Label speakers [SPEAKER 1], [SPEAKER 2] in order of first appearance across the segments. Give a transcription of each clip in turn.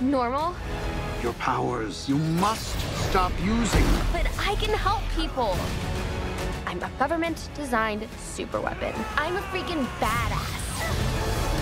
[SPEAKER 1] normal?
[SPEAKER 2] Your powers, you must stop using.
[SPEAKER 1] But I can help people. I'm a government designed super weapon. I'm a freaking badass.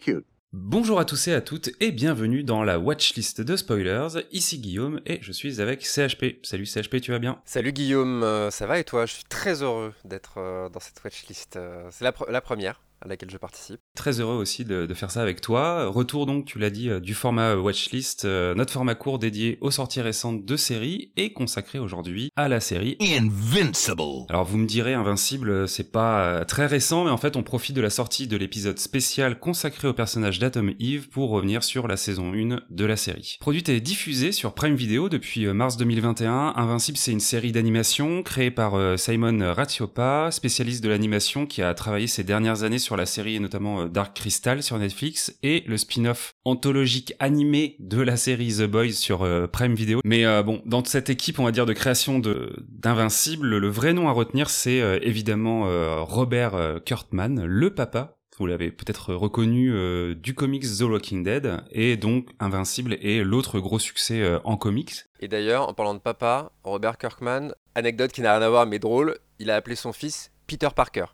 [SPEAKER 2] Cute.
[SPEAKER 3] Bonjour à tous et à toutes et bienvenue dans la watchlist de spoilers. Ici Guillaume et je suis avec CHP. Salut CHP, tu vas bien?
[SPEAKER 4] Salut Guillaume, euh, ça va et toi? Je suis très heureux d'être euh, dans cette watchlist. euh, C'est la, pre- la première à laquelle je participe.
[SPEAKER 3] Très heureux aussi de, de faire ça avec toi. Retour donc, tu l'as dit, euh, du format watchlist, euh, notre format court dédié aux sorties récentes de séries et consacré aujourd'hui à la série
[SPEAKER 2] Invincible.
[SPEAKER 3] Alors vous me direz, Invincible, euh, c'est pas euh, très récent, mais en fait on profite de la sortie de l'épisode spécial consacré au personnage d'Atom Eve pour revenir sur la saison 1 de la série. Produite et diffusée sur Prime Video depuis euh, mars 2021, Invincible c'est une série d'animation créée par euh, Simon Ratiopa, spécialiste de l'animation qui a travaillé ces dernières années sur la série et notamment euh, Dark Crystal sur Netflix et le spin-off anthologique animé de la série The Boys sur euh, Prime Video. Mais euh, bon, dans cette équipe, on va dire, de création de d'Invincible, le vrai nom à retenir, c'est évidemment Robert Kurtman, le papa. Vous l'avez peut-être reconnu euh, du comics The Walking Dead, et donc Invincible est l'autre gros succès euh, en comics.
[SPEAKER 4] Et d'ailleurs, en parlant de papa, Robert Kirkman, anecdote qui n'a rien à voir mais drôle, il a appelé son fils Peter Parker.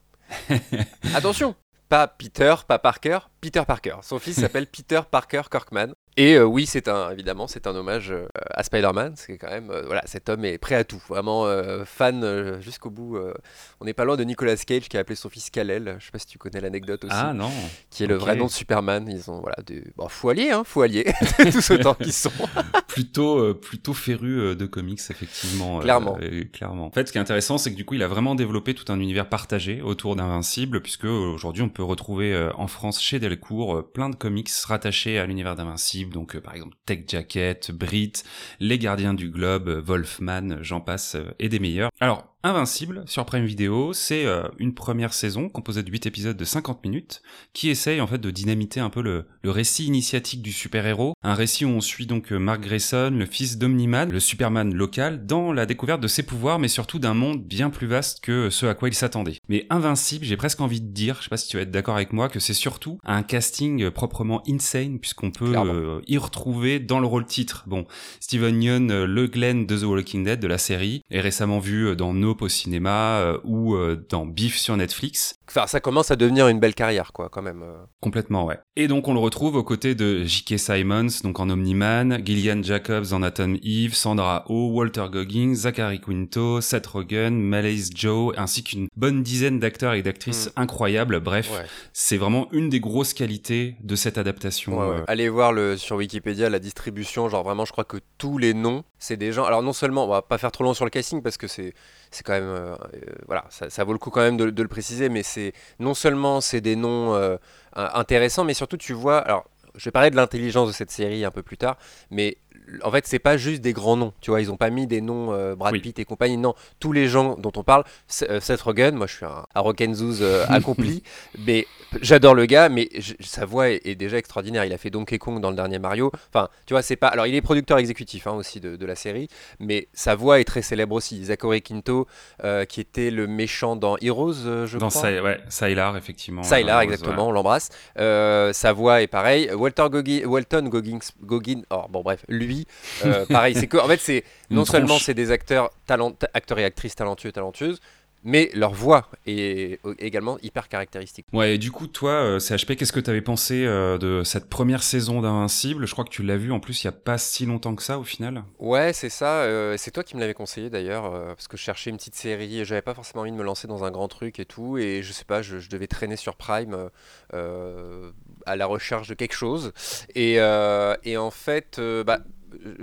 [SPEAKER 4] Attention pas Peter, pas Parker, Peter Parker. Son fils s'appelle Peter Parker Kirkman. Et euh, oui, c'est un, évidemment, c'est un hommage euh, à Spider-Man. C'est quand même, euh, voilà, cet homme est prêt à tout. Vraiment euh, fan jusqu'au bout. on n'est pas loin de Nicolas Cage qui a appelé son fils Kal-El. Je sais pas si tu connais l'anecdote aussi.
[SPEAKER 3] Ah non
[SPEAKER 4] qui est le vrai nom de Superman. Ils ont, voilà, des... bon, faut allier, hein, faut allier. Tous autant qu'ils sont.
[SPEAKER 3] plutôt plutôt féru de comics effectivement
[SPEAKER 4] Clairement.
[SPEAKER 3] clairement en fait ce qui est intéressant c'est que du coup il a vraiment développé tout un univers partagé autour d'Invincible puisque aujourd'hui on peut retrouver en France chez Delcourt plein de comics rattachés à l'univers d'Invincible donc euh, par exemple Tech Jacket Brit les Gardiens du Globe Wolfman j'en passe euh, et des meilleurs. Alors Invincible sur Prime Video, c'est euh, une première saison composée de 8 épisodes de 50 minutes qui essaye en fait de dynamiter un peu le, le récit initiatique du super-héros, un récit où on suit donc euh, Mark Grayson, le fils d'Omniman, le Superman local, dans la découverte de ses pouvoirs mais surtout d'un monde bien plus vaste que ce à quoi il s'attendait. Mais Invincible, j'ai presque envie de dire, je sais pas si tu vas être d'accord avec moi, que c'est surtout un casting euh, proprement insane puisqu'on peut euh, y retrouver dans le rôle titre. Bon, Steven Yeun, le Glenn de The Walking Dead de la série, est récemment vu dans Nope au cinéma euh, ou euh, dans Beef sur Netflix.
[SPEAKER 4] Enfin, ça commence à devenir une belle carrière, quoi, quand même. euh.
[SPEAKER 3] Complètement, ouais. Et donc on le retrouve aux côtés de J.K. Simons, donc en Omni-Man, Gillian Jacobs en Atom Eve, Sandra Oh, Walter Goggins, Zachary Quinto, Seth Rogen, Malaise Joe, ainsi qu'une bonne dizaine d'acteurs et d'actrices incroyables. Bref,
[SPEAKER 4] Ouais.
[SPEAKER 3] c'est vraiment une des grosses qualités de cette adaptation.
[SPEAKER 4] Ouais, ouais. Allez voir le, sur Wikipédia la distribution, genre vraiment je crois que tous les noms, c'est des gens. Alors non seulement, on va pas faire trop long sur le casting parce que c'est c'est quand même, euh, euh, voilà, ça, vaut le coup quand même de, le préciser, mais c'est non seulement c'est des noms euh, in- intéressants, mais surtout tu vois, alors je vais parler de l'intelligence de cette série un peu plus tard, mais en fait c'est pas juste des grands noms, tu vois, ils ont pas mis des noms euh, Brad
[SPEAKER 3] Oui.
[SPEAKER 4] Pitt et compagnie, non, tous les gens dont on parle, euh, Seth Rogen, moi je suis un, un euh, accompli, mais j'adore le gars, mais sa voix est, est déjà extraordinaire. Il a fait Donkey Kong dans le dernier Mario. Enfin, tu vois, c'est pas. Alors, il est producteur exécutif hein, aussi de, de la série, mais sa voix est très célèbre aussi. Zachary Quinto, qui était le méchant dans Heroes, je
[SPEAKER 3] dans
[SPEAKER 4] crois.
[SPEAKER 3] Sy- ouais, Sylar, effectivement.
[SPEAKER 4] Sylar, exactement, on l'embrasse. Sa voix est pareil. Walter Goggin, Walton Goggins, Goggin, oh, bon bref, lui, euh, pareil. C'est que, en fait, c'est non seulement c'est des acteurs, talent, acteurs et actrices talentueux, talentueuses, mais leur voix est également hyper caractéristique.
[SPEAKER 3] Ouais, et du coup, toi, euh, CHP, qu'est-ce que t'avais pensé euh, de cette première saison d'Invincible Je crois que tu l'as vu en plus il y a pas si longtemps que ça au final.
[SPEAKER 4] Ouais, c'est ça. c'est toi qui me l'avais conseillé d'ailleurs, parce que je cherchais une petite série et j'avais pas forcément envie de me lancer dans un grand truc et tout. Et je sais pas, je, je devais traîner sur Prime euh, à la recherche de quelque chose. Et, euh, et en fait, euh, bah,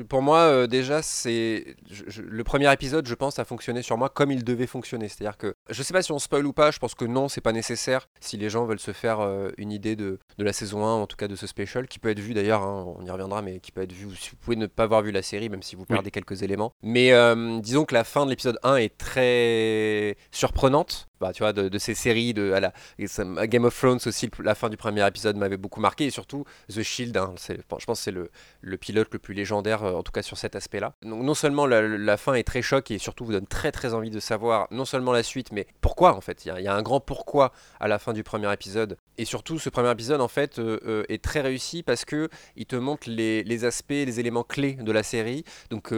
[SPEAKER 4] pour moi, euh, déjà, c'est le premier épisode, je pense, a fonctionné sur moi comme il devait fonctionner. C'est-à-dire que je sais pas si on spoil ou pas. Je pense que non, c'est pas nécessaire. Si les gens veulent se faire euh, une idée de, de la saison 1, en tout cas de ce special, qui peut être vu d'ailleurs, hein, on y reviendra, mais qui peut être vu. Si vous pouvez ne pas avoir vu la série, même si vous perdez quelques éléments. Mais euh, disons que la fin de l'épisode 1 est très surprenante. Bah, tu vois, de, ces séries, de, à la, Game of Thrones aussi, la fin du premier épisode m'avait beaucoup marqué, et surtout The Shield, hein, je pense que c'est le, le, pilote le plus légendaire, euh, en tout cas sur cet aspect-là. Donc non seulement la, fin est très choc, et surtout vous donne très très envie de savoir non seulement la suite, mais pourquoi en fait. Il y, a un grand pourquoi à la fin du premier épisode. Et surtout, ce premier épisode en fait euh, euh, est très réussi parce que il te montre les, les, aspects, les éléments clés de la série. Donc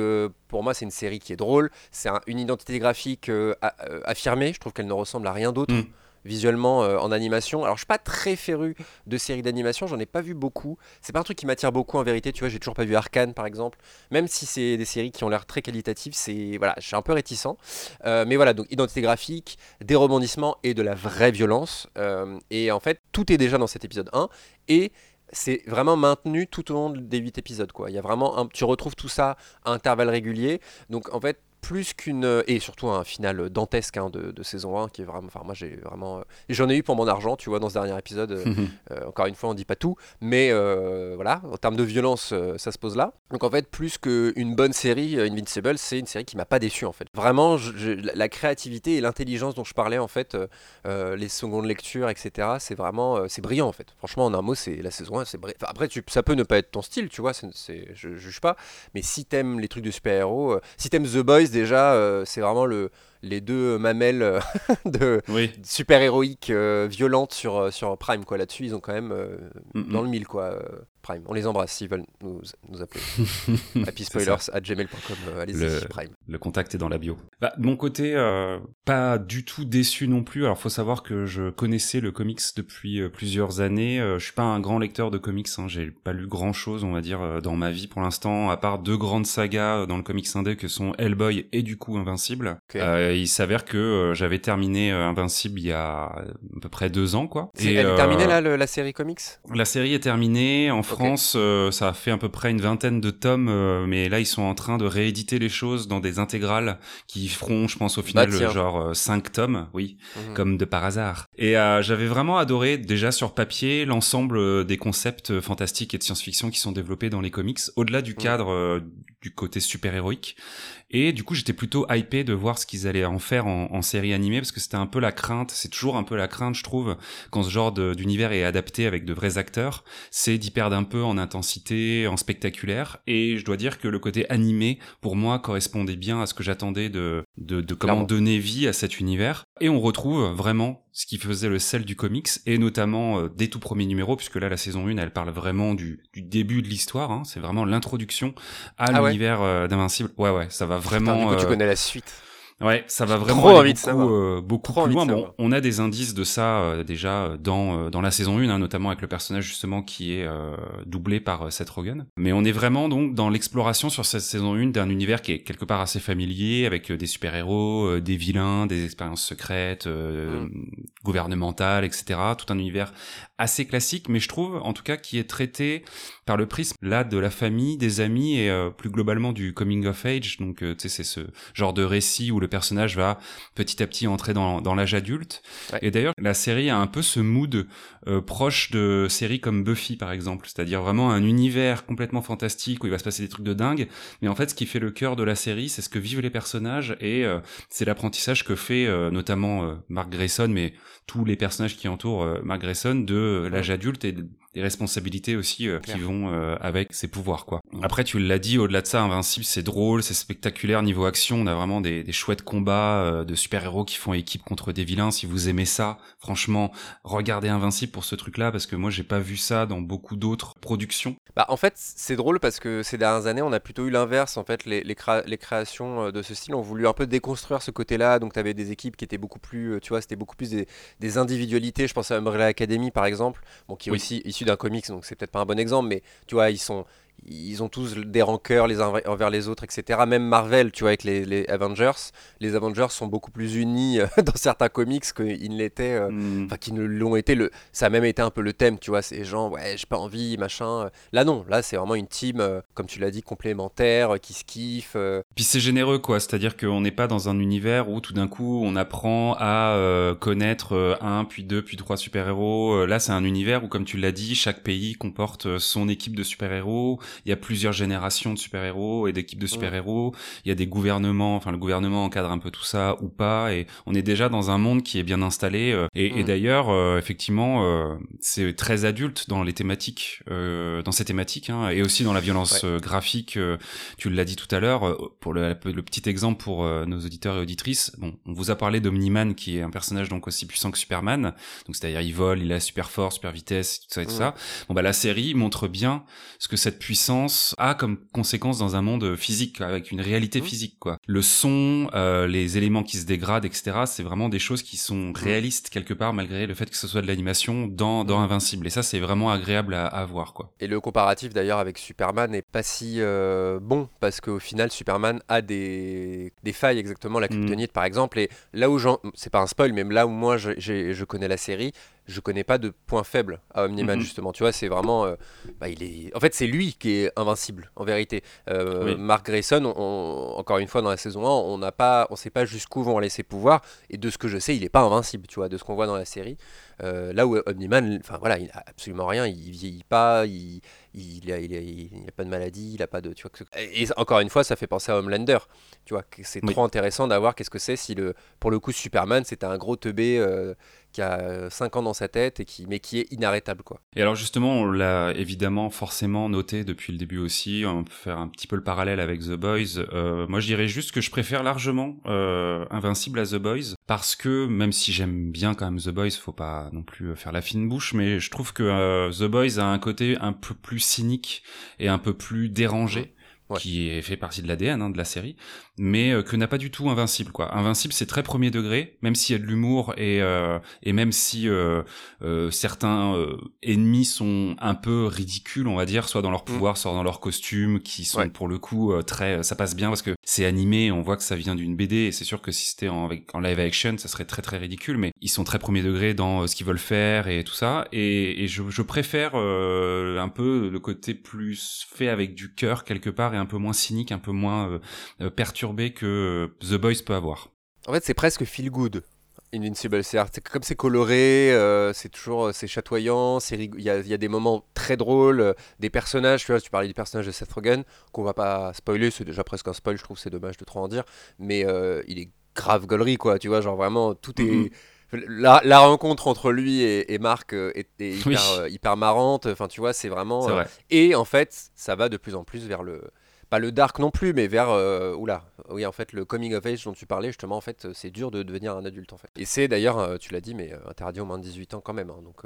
[SPEAKER 4] pour moi, c'est une série qui est drôle, c'est une identité graphique affirmée, je trouve qu'elle ne ressemble à rien d'autre. Mm. visuellement euh, en animation. Alors je suis pas très féru de séries d'animation, j'en ai pas vu beaucoup. C'est pas un truc qui m'attire beaucoup en vérité, tu vois, j'ai toujours pas vu Arkane par exemple. Même si c'est des séries qui ont l'air très qualitatives, c'est voilà, je suis un peu réticent. Euh, mais voilà, donc identité graphique, des rebondissements et de la vraie violence. Euh, et en fait, tout est déjà dans cet épisode 1 et c'est vraiment maintenu tout au long des 8 épisodes quoi. Il y a vraiment tu retrouves tout ça à intervalles réguliers. Donc en fait, plus qu'une euh, et surtout un final dantesque hein, de, saison 1 qui est vraiment enfin moi j'ai vraiment euh, j'en ai eu pour mon argent tu vois dans ce dernier épisode euh, encore une fois on dit pas tout mais voilà en termes de violence ça se pose là. Donc en fait plus qu'une bonne série Invincible c'est une série qui m'a pas déçu en fait. Vraiment la créativité et l'intelligence dont je parlais en fait les secondes lectures etc c'est vraiment c'est brillant en fait. Franchement en un mot c'est la saison 1 c'est après tu, ça peut ne pas être ton style tu vois c'est je, je juge pas mais si t'aimes les trucs de super héros si t'aimes The Boys déjà, euh, c'est vraiment le, les deux mamelles euh, de super héroïques euh, violentes sur, sur Prime quoi là-dessus ils ont quand même dans le mille quoi Prime. On les embrasse s'ils veulent nous, nous appeler. Happyspoilers at gmail.com. Euh, allez-y, Prime.
[SPEAKER 3] Le contact est dans la bio. Bah, de mon côté, euh, pas du tout déçu non plus. Alors, faut savoir que je connaissais le comics depuis euh, plusieurs années. je suis pas un grand lecteur de comics. Hein. J'ai pas lu grand chose, on va dire, dans ma vie pour l'instant, à part deux grandes sagas dans le comics indé que sont Hellboy et du coup Invincible. Il s'avère que j'avais terminé Invincible il y a à peu près deux ans, quoi.
[SPEAKER 4] Et, elle est terminée là, la série comics?
[SPEAKER 3] La série est terminée. En France, euh, ça a fait à peu près une vingtaine de tomes, euh, mais là ils sont en train de rééditer les choses dans des intégrales qui feront, je pense, au final bah, genre 5 euh, tomes, oui, mhm. comme de par hasard. Et j'avais vraiment adoré déjà sur papier l'ensemble des concepts fantastiques et de science-fiction qui sont développés dans les comics, au-delà du mhm. cadre du côté super-héroïque. Et du coup, j'étais plutôt hypé de voir ce qu'ils allaient en faire en, série animée parce que c'était un peu la crainte, c'est toujours un peu la crainte, je trouve, quand ce genre d'univers est adapté avec de vrais acteurs, c'est d'y perdre un peu en intensité, en spectaculaire. Et je dois dire que le côté animé, pour moi, correspondait bien à ce que j'attendais de, de, de comment donner vie à cet univers. Et on retrouve vraiment ce qui faisait le sel du comics, et notamment euh, des tout premiers numéros, puisque là, la saison 1, elle parle vraiment du, du début de l'histoire, hein, c'est vraiment l'introduction à ah l'univers euh, d'Invincible. Ouais, ouais, ça va vraiment...
[SPEAKER 4] du coup, tu euh, connais la suite.
[SPEAKER 3] Ouais, ça va vraiment beaucoup, euh, beaucoup plus loin. Bon, on a des indices de ça euh, déjà dans euh, dans la saison 1, hein, notamment avec le personnage justement qui est doublé par Seth Rogen. Mais on est vraiment donc dans l'exploration sur cette saison 1 d'un univers qui est quelque part assez familier, avec des super-héros, des vilains, des expériences secrètes, mm. gouvernementales, etc. Tout un univers assez classique, mais je trouve en tout cas qui est traité par le prisme là de la famille, des amis et plus globalement du coming of age. Donc tu sais c'est ce genre de récit où le personnage va petit à petit entrer dans, dans l'âge adulte. Et d'ailleurs, la série a un peu ce mood euh, proche de séries comme Buffy, par exemple. C'est-à-dire vraiment un univers complètement fantastique où il va se passer des trucs de dingue. Mais en fait, ce qui fait le cœur de la série, c'est ce que vivent les personnages et euh, c'est l'apprentissage que fait euh, notamment Mark Grayson, mais tous les personnages qui entourent Mark Grayson de l'âge adulte et des responsabilités aussi qui vont avec ses pouvoirs quoi. Après tu l'as dit au-delà de ça Invincible c'est drôle, c'est spectaculaire niveau action, on a vraiment des, des chouettes combats euh, de super-héros qui font équipe contre des vilains. Si vous aimez ça, franchement, regardez Invincible pour ce truc-là parce que moi j'ai pas vu ça dans beaucoup d'autres productions.
[SPEAKER 4] Bah en fait c'est drôle parce que ces dernières années on a plutôt eu l'inverse en fait les, les, les, créations euh, de ce style ont voulu un peu déconstruire ce côté-là donc tu avais des équipes qui étaient beaucoup plus euh, tu vois c'était beaucoup plus des, des, individualités je pense à Umbrella Academy par exemple bon qui est aussi issu d'un comics donc c'est peut-être pas un bon exemple mais tu vois ils sont ils ont tous des rancœurs les uns envers les autres, etc. Même Marvel, tu vois, avec les, Avengers, les Avengers sont beaucoup plus unis euh, dans certains comics qu'ils ne l'étaient, euh, hmm. enfin, qu'ils ne l'ont été. Le, ça a même été un peu le thème, tu vois, ces gens, ouais, j'ai pas envie, machin. Là, non, là, c'est vraiment une team, euh, comme tu l'as dit, complémentaire, qui se kiffe.
[SPEAKER 3] Puis c'est généreux, quoi. C'est-à-dire qu'on n'est pas dans un univers où tout d'un coup, on apprend à connaître un, puis deux, puis trois super-héros. Là, c'est un univers où, comme tu l'as dit, chaque pays comporte son équipe de super-héros il y a plusieurs générations de super-héros et d'équipes de super-héros. Il y a des gouvernements, enfin le gouvernement encadre un peu tout ça ou pas, et on est déjà dans un monde qui est bien installé. euh, et, et d'ailleurs, euh, effectivement, euh, c'est très adulte dans les thématiques, dans ces thématiques, hein, et aussi dans la violence
[SPEAKER 4] Ouais.
[SPEAKER 3] graphique. tu l'as dit tout à l'heure. Pour le, le petit exemple pour nos auditeurs et auditrices, bon, on vous a parlé d'Omniman, qui est un personnage donc aussi puissant que Superman. Donc c'est-à-dire il vole, il a super force, super vitesse, tout ça et tout ça. Bon bah la série montre bien ce que cette puissance a comme conséquence dans un monde physique, avec une réalité
[SPEAKER 4] Mm.
[SPEAKER 3] physique quoi. Le son, euh, les éléments qui se dégradent, etc. C'est vraiment des choses qui sont réalistes quelque part malgré le fait que ce soit de l'animation dans dans Invincible. Et ça c'est vraiment agréable à, à voir quoi.
[SPEAKER 4] Et le comparatif d'ailleurs avec Superman n'est pas si euh, bon parce qu'au final Superman a des, des failles exactement la kryptonite par exemple et là où j'en c'est pas un spoil mais là où moi je, je connais la série je connais pas de point faible à Omni-Man
[SPEAKER 3] Mhm.
[SPEAKER 4] justement tu vois c'est vraiment euh, bah, il est en fait c'est lui qui est invincible en vérité Euh,
[SPEAKER 3] Oui.
[SPEAKER 4] Mark Grayson on- on- encore une fois dans la saison 1 on n'a pas on sait pas jusqu'où vont aller ses pouvoirs et de ce que je sais il est pas invincible tu vois de ce qu'on voit dans la série Euh, là où Omni-Man enfin voilà il a absolument rien il vieillit pas il il a, il, a, il a pas de maladie, il a pas de. Tu vois, et encore une fois, ça fait penser à Homelander. Tu vois, c'est
[SPEAKER 3] Oui.
[SPEAKER 4] trop intéressant d'avoir qu'est-ce que c'est si, le, pour le coup, Superman, c'était un gros teubé euh, qui a 5 ans dans sa tête, et qui, mais qui est inarrêtable. quoi.
[SPEAKER 3] Et alors justement, on l'a évidemment forcément noté depuis le début aussi. On peut faire un petit peu le parallèle avec The Boys. Euh, moi, je dirais juste que je préfère largement euh, Invincible à The Boys parce que même si j'aime bien quand même The Boys, faut pas non plus faire la fine bouche, mais je trouve que euh, The Boys a un côté un peu plus cynique et un peu plus dérangé.
[SPEAKER 4] Ouais.
[SPEAKER 3] qui est fait partie de l'ADN hein, de la série, mais euh, que n'a pas du tout Invincible quoi. Invincible c'est très premier degré, même s'il y a de l'humour et euh, et même si euh, euh, certains euh, ennemis sont un peu ridicules, on va dire, soit dans leur pouvoir, soit dans leurs costumes, qui sont
[SPEAKER 4] Mm. Ouais.
[SPEAKER 3] pour le coup euh, très, ça passe bien parce que c'est animé, on voit que ça vient d'une BD, et c'est sûr que si c'était en, live action, ça serait très très ridicule, mais ils sont très premier degré dans ce qu'ils veulent faire et tout ça, et, et je, je préfère euh, un peu le côté plus fait avec du cœur quelque part et un peu moins cynique, un peu moins euh, euh, perturbé que euh, The Boys peut avoir.
[SPEAKER 4] En fait, c'est presque feel good. Invincible, c'est c'est- comme c'est coloré, euh, c'est toujours c'est chatoyant, rig- il y a, il y a des moments très drôles, euh, des personnages, tu vois, tu parlais du personnage de Seth Rogen, qu'on va pas spoiler, c'est déjà presque un spoil, je trouve, c'est dommage de trop en dire, mais euh, il est grave gaulerie, quoi, tu vois, genre vraiment, tout est...
[SPEAKER 3] Mhm.
[SPEAKER 4] La, la rencontre entre lui et, et Marc euh, est, est hyper,
[SPEAKER 3] Oui.
[SPEAKER 4] euh, hyper marrante, enfin tu vois, c'est vraiment... Euh,
[SPEAKER 3] vrai.
[SPEAKER 4] et en fait, ça va de plus en plus vers le. Pas le dark non plus, mais vers. euh, oula. Oui, en fait, le coming of age dont tu parlais, justement, en fait, c'est dur de devenir un adulte, en fait. Et c'est d'ailleurs, tu l'as dit, mais interdit aux moins de 18 ans quand même. hein, donc,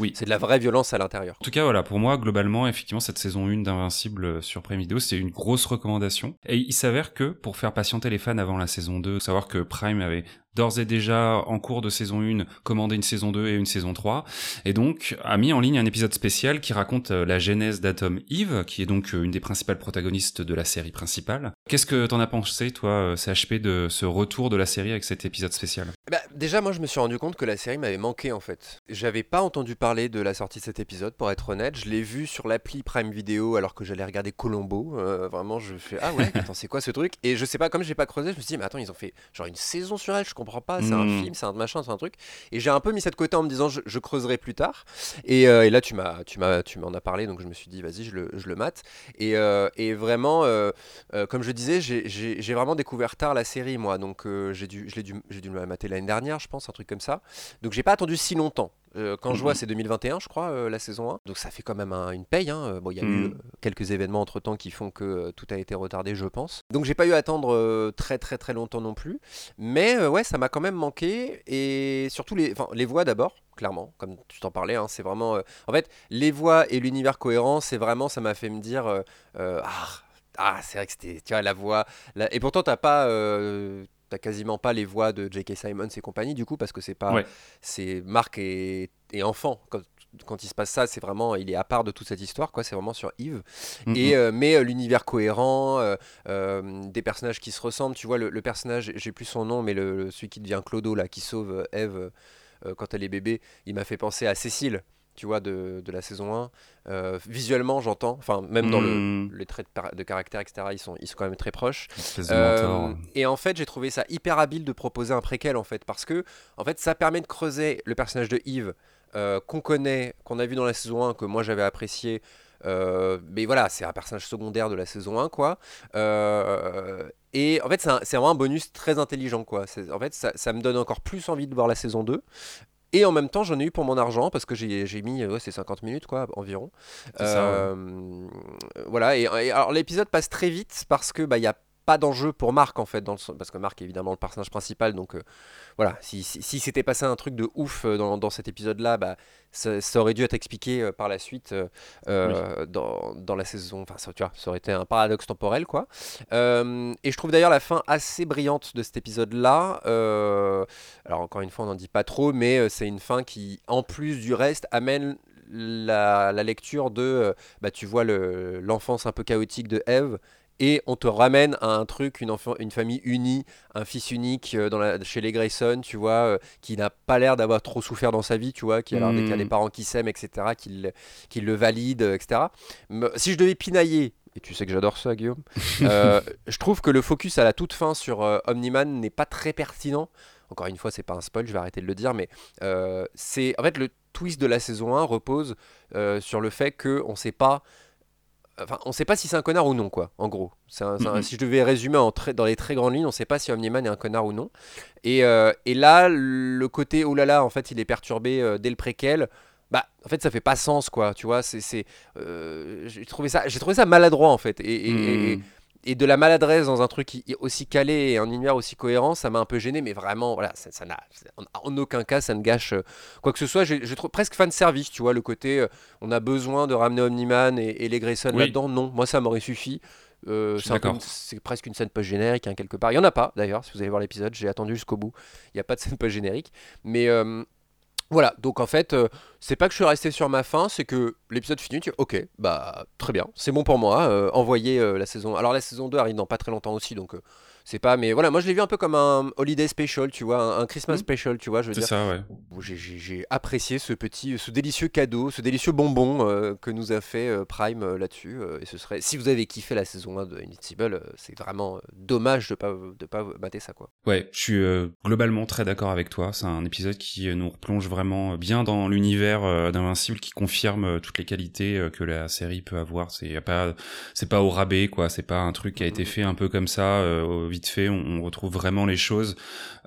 [SPEAKER 3] Oui.
[SPEAKER 4] c'est de la vraie violence à l'intérieur.
[SPEAKER 3] En tout cas, voilà, pour moi, globalement, effectivement, cette saison 1 d'Invincible sur Prime Video, c'est une grosse recommandation. Et il s'avère que, pour faire patienter les fans avant la saison 2, savoir que Prime avait d'ores et déjà, en cours de saison 1, commandé une saison 2 et une saison 3, et donc a mis en ligne un épisode spécial qui raconte euh, la genèse d'Atom Eve, qui est donc euh, une des principales protagonistes de la série principale. Qu'est-ce que t'en as pensé, toi, euh, CHP, de ce retour de la série avec cet épisode spécial?
[SPEAKER 4] Bah, déjà, moi, je me suis rendu compte que la série m'avait manqué, en fait. J'avais pas entendu parler de la sortie de cet épisode, pour être honnête. Je l'ai vu sur l'appli Prime Video alors que j'allais regarder Colombo. Euh, vraiment, je fais Ah ouais, attends, c'est quoi ce truc? Et je sais pas, comme j'ai pas creusé, je me suis dit Mais attends, ils ont fait genre une saison sur elle, je comprends pas. C'est un
[SPEAKER 3] Mm.
[SPEAKER 4] film, c'est un machin, c'est un truc. Et j'ai un peu mis ça de côté en me disant Je, je creuserai plus tard. Et, euh, et là, tu m'as, tu m'as, tu m'en as parlé, donc je me suis dit Vas-y, je le, je le mate. Et, euh, et vraiment, euh, comme je disais, j'ai- vraiment découvert tard la série, moi. Donc j'ai dû, je l'ai dû, j'ai dû me la mater l'année dernière, je pense, un truc comme ça. Donc j'ai pas attendu si longtemps. Euh, quand je vois,
[SPEAKER 3] Mhm.
[SPEAKER 4] c'est 2021, je crois, euh, la saison 1. Donc ça fait quand même un- une paye. hein. Bon, il y a eu
[SPEAKER 3] Mhm.
[SPEAKER 4] quelques événements entre temps qui font que euh, tout a été retardé, je pense. Donc j'ai pas eu à attendre très très très longtemps non plus. Mais ouais, ça m'a quand même manqué. Et surtout les, enfin, les voix d'abord, clairement, comme tu t'en parlais. hein, c'est vraiment. euh, En fait, les voix et l'univers cohérent, c'est vraiment, ça m'a fait me dire. euh, euh, ah, ah, c'est vrai que c'était, tu vois, la voix. la- Et pourtant, t'as pas. T'as quasiment pas les voix de J.K. Simons et compagnie, du coup, parce que c'est pas.
[SPEAKER 3] Ouais.
[SPEAKER 4] C'est Marc et, et enfant. Quand, quand il se passe ça, c'est vraiment. Il est à part de toute cette histoire, quoi. C'est vraiment sur Yves.
[SPEAKER 3] Mhm.
[SPEAKER 4] Et, euh, mais euh, l'univers cohérent, euh, des personnages qui se ressemblent. Tu vois, le, le personnage, j'ai plus son nom, mais le, le- celui qui devient Clodo, là, qui sauve Eve quand elle est bébé, il m'a fait penser à Cécile, tu vois, de, de la saison 1. Euh, visuellement, j'entends. Enfin, même dans le,
[SPEAKER 3] Mhm.
[SPEAKER 4] les traits de, caractère, etc., ils sont, ils sont quand même très proches. Et en fait, j'ai trouvé ça hyper habile de proposer un préquel en fait, parce que en fait, ça permet de creuser le personnage de Yves euh, qu'on connaît, qu'on a vu dans la saison 1, que moi j'avais apprécié. mais voilà, c'est un personnage secondaire de la saison 1, quoi. et en fait, c'est vraiment un bonus très intelligent, quoi. En fait, ça, ça, me donne encore plus envie de voir la saison 2. Et en même temps, j'en ai eu pour mon argent parce que j'ai mis ouais, c'est 50 minutes quoi environ. Euh, voilà. Et, alors l'épisode passe très vite parce que bah il y a pas d'enjeu pour Marc en fait dans le, parce que Marc est évidemment le personnage principal donc euh, voilà. Si, si, s'était passé un truc de ouf euh, dans, dans cet épisode là bah ça, aurait dû être expliqué euh, par la suite dans, dans, la saison. Enfin ça, tu vois ça aurait été un paradoxe temporel quoi. Et je trouve d'ailleurs la fin assez brillante de cet épisode là alors encore une fois on n'en dit pas trop mais c'est une fin qui en plus du reste amène la, la lecture de bah tu vois l'enfance un peu chaotique de Eve et on te ramène à un truc, une, enfant, une famille unie, un fils unique euh, dans la, chez les Grayson, tu vois, euh, qui n'a pas l'air d'avoir trop souffert dans sa vie, tu vois, qui a des hmm. parents qui s'aiment, etc., qui, le valident, etc. si je devais pinailler, et tu sais que j'adore ça, Guillaume, euh, je trouve que le focus à la toute fin sur Omniman n'est pas très pertinent. Encore une fois, c'est pas un spoil, je vais arrêter de le dire, mais c'est en fait le twist de la saison 1 repose sur le fait qu'on ne sait pas Enfin, on sait pas si c'est un connard ou non, quoi, en gros. Si je devais résumer en dans les très grandes lignes, on sait pas si Omniman est un connard ou non. Et, euh, et là, le côté, oh là là, en fait, il est perturbé euh, dès le préquel, bah, en fait, ça fait pas sens, quoi, tu vois. c'est euh, j'ai trouvé, ça, trouvé ça maladroit, en fait. et, mm et de la maladresse dans un truc aussi calé et un univers aussi cohérent, ça m'a un peu gêné, mais vraiment, voilà, ça, n'a, en, aucun cas ça ne gâche euh, quoi que ce soit. J'ai, trouve presque fan service, tu vois, le côté, euh, on a besoin de ramener Omniman et, les Grayson là-dedans. Non, moi ça m'aurait suffi. Euh, c'est, presque une scène post-générique, hein, quelque part. Il n'y en a pas, d'ailleurs, si vous allez voir l'épisode, j'ai attendu jusqu'au bout. Il n'y a pas de scène post-générique. Mais voilà, donc en fait, euh, c'est pas que je suis resté sur ma fin, c'est que l'épisode finit, tu ok, bah très bien, c'est bon pour moi, euh, envoyer euh, la saison. Alors la saison 2 arrive dans pas très longtemps aussi, donc c'est pas, mais voilà, moi je l'ai vu un peu comme un holiday special, tu vois, un, Christmas mmh. special, tu vois, je veux dire.
[SPEAKER 3] C'est ça, ouais.
[SPEAKER 4] J'ai apprécié ce petit, ce délicieux cadeau, ce délicieux bonbon euh, que nous a fait euh, Prime euh, là-dessus. et ce serait, si vous avez kiffé la saison 1 de Invincible, c'est vraiment dommage de pas de pas mater ça, quoi.
[SPEAKER 3] Ouais, je suis globalement très d'accord avec toi. C'est un épisode qui nous replonge vraiment bien dans l'univers d'Invincible, qui confirme toutes les qualités que la série peut avoir. C'est pas, c'est pas au rabais, quoi. C'est pas un truc qui a été mmh. fait un peu comme ça fait, on, retrouve vraiment les choses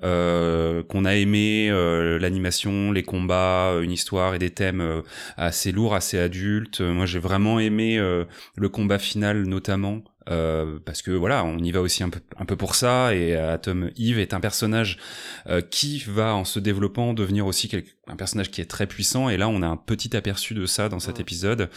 [SPEAKER 3] euh, qu'on a aimé, euh, l'animation, les combats, une histoire et des thèmes euh, assez lourds, assez adultes. Moi, j'ai vraiment aimé le combat final notamment. Parce que voilà, on y va aussi un peu, un peu pour ça, et Atom Eve est un personnage qui va, en se développant, devenir aussi un personnage qui est très puissant, et là on a un petit aperçu de ça dans cet épisode,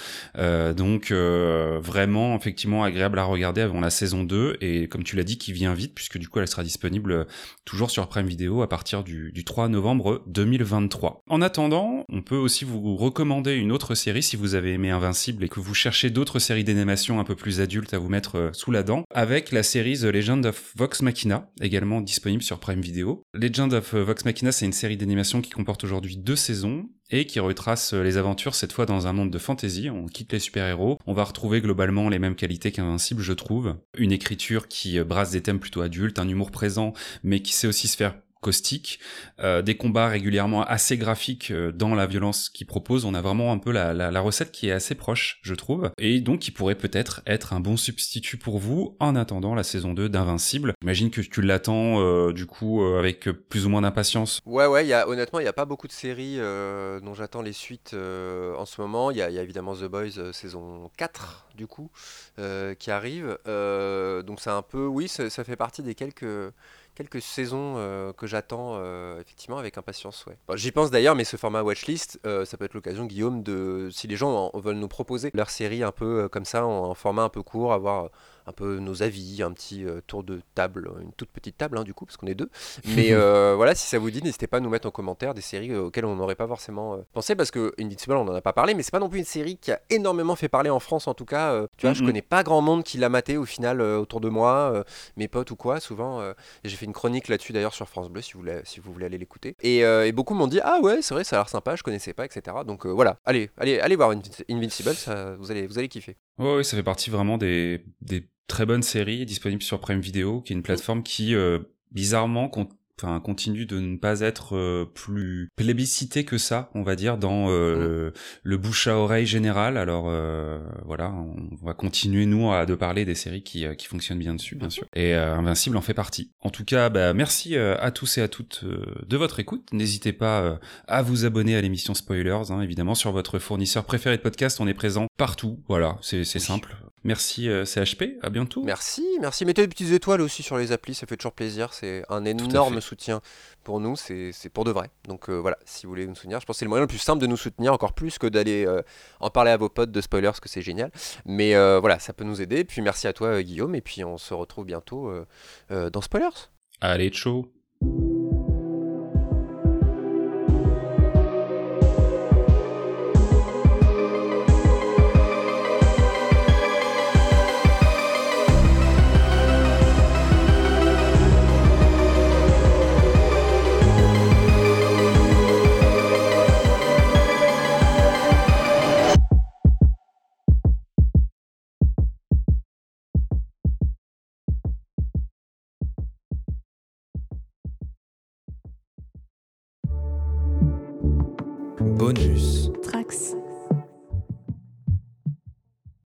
[SPEAKER 3] donc vraiment, effectivement, agréable à regarder avant la saison 2, et comme tu l'as dit, qui vient vite, puisque du coup elle sera disponible toujours sur Prime Video à partir du, 3 novembre 2023. En attendant, on peut aussi vous recommander une autre série si vous avez aimé Invincible et que vous cherchez d'autres séries d'animation un peu plus adultes à vous mettre euh, sous la dent, avec la série The Legend of Vox Machina, également disponible sur Prime Video. Legend of Vox Machina, c'est une série d'animation qui comporte aujourd'hui deux saisons et qui retrace les aventures cette fois dans un monde de fantasy. On quitte les super-héros. On va retrouver globalement les mêmes qualités qu'Invincible, je trouve. Une écriture qui brasse des thèmes plutôt adultes, un humour présent, mais qui sait aussi se faire caustique, euh, des combats régulièrement assez graphiques euh, dans la violence qu'ils proposent. On a vraiment un peu la, recette qui est assez proche, je trouve, et donc qui pourrait peut-être être un bon substitut pour vous en attendant la saison 2 d'Invincible. J'imagine que tu l'attends euh, du coup avec plus ou moins d'impatience.
[SPEAKER 4] Ouais, ouais, honnêtement, il n'y a pas beaucoup de séries dont j'attends les suites en ce moment. Il y, a évidemment The Boys saison 4 du coup qui arrive. donc c'est un peu, oui, ça fait partie des quelques quelques saisons euh, que j'attends euh, effectivement avec impatience. J'y pense d'ailleurs, mais ce format watchlist, euh, ça peut être l'occasion, Guillaume, de si les gens veulent nous proposer leur série un peu comme ça, en, format un peu court, avoir un peu nos avis, un petit euh, tour de table, une toute petite table hein, du coup, parce qu'on est deux. Mais euh, voilà, si ça vous dit, n'hésitez pas à nous mettre en commentaire des séries euh, auxquelles on n'aurait pas forcément pensé, parce que Invincible, on n'en a pas parlé, mais c'est pas non plus une série qui a énormément fait parler en France en tout cas. tu vois, je connais pas grand monde qui l'a maté au final autour de moi, mes potes ou quoi, souvent. J'ai fait une chronique là-dessus d'ailleurs sur France Bleu si vous voulez, si vous voulez aller l'écouter. Et, beaucoup m'ont dit, ah ouais, c'est vrai, ça a l'air sympa, je connaissais pas, etc. Donc voilà, allez, allez, allez voir Invincible, ça, vous, allez, vous allez kiffer.
[SPEAKER 3] Oui, ça fait partie vraiment des, des très bonne série disponible sur Prime Video, qui est une plateforme qui, euh, bizarrement, continue de ne pas être euh, plus plébiscité que ça, on va dire dans euh, le, bouche à oreille général. Alors euh, voilà, on va continuer nous à de parler des séries qui, qui fonctionnent bien dessus, bien sûr. Et euh, Invincible en fait partie. En tout cas, bah, merci à tous et à toutes de votre écoute. N'hésitez pas à vous abonner à l'émission Spoilers, hein, évidemment sur votre fournisseur préféré de podcast. On est présent partout. Voilà, c'est c'est
[SPEAKER 4] Oui.
[SPEAKER 3] simple. Merci euh, CHP. À bientôt.
[SPEAKER 4] Merci, merci. Mettez des petites étoiles aussi sur les applis, ça fait toujours plaisir. C'est un énorme soutien pour nous, c'est pour de vrai. Donc euh, voilà, si vous voulez nous soutenir, je pense que c'est le moyen le plus simple de nous soutenir, encore plus que d'aller euh, en parler à vos potes de spoilers, parce que c'est génial. Mais voilà, ça peut nous aider. Puis merci à toi, Guillaume, et puis on se retrouve bientôt dans Spoilers.
[SPEAKER 3] Allez, ciao.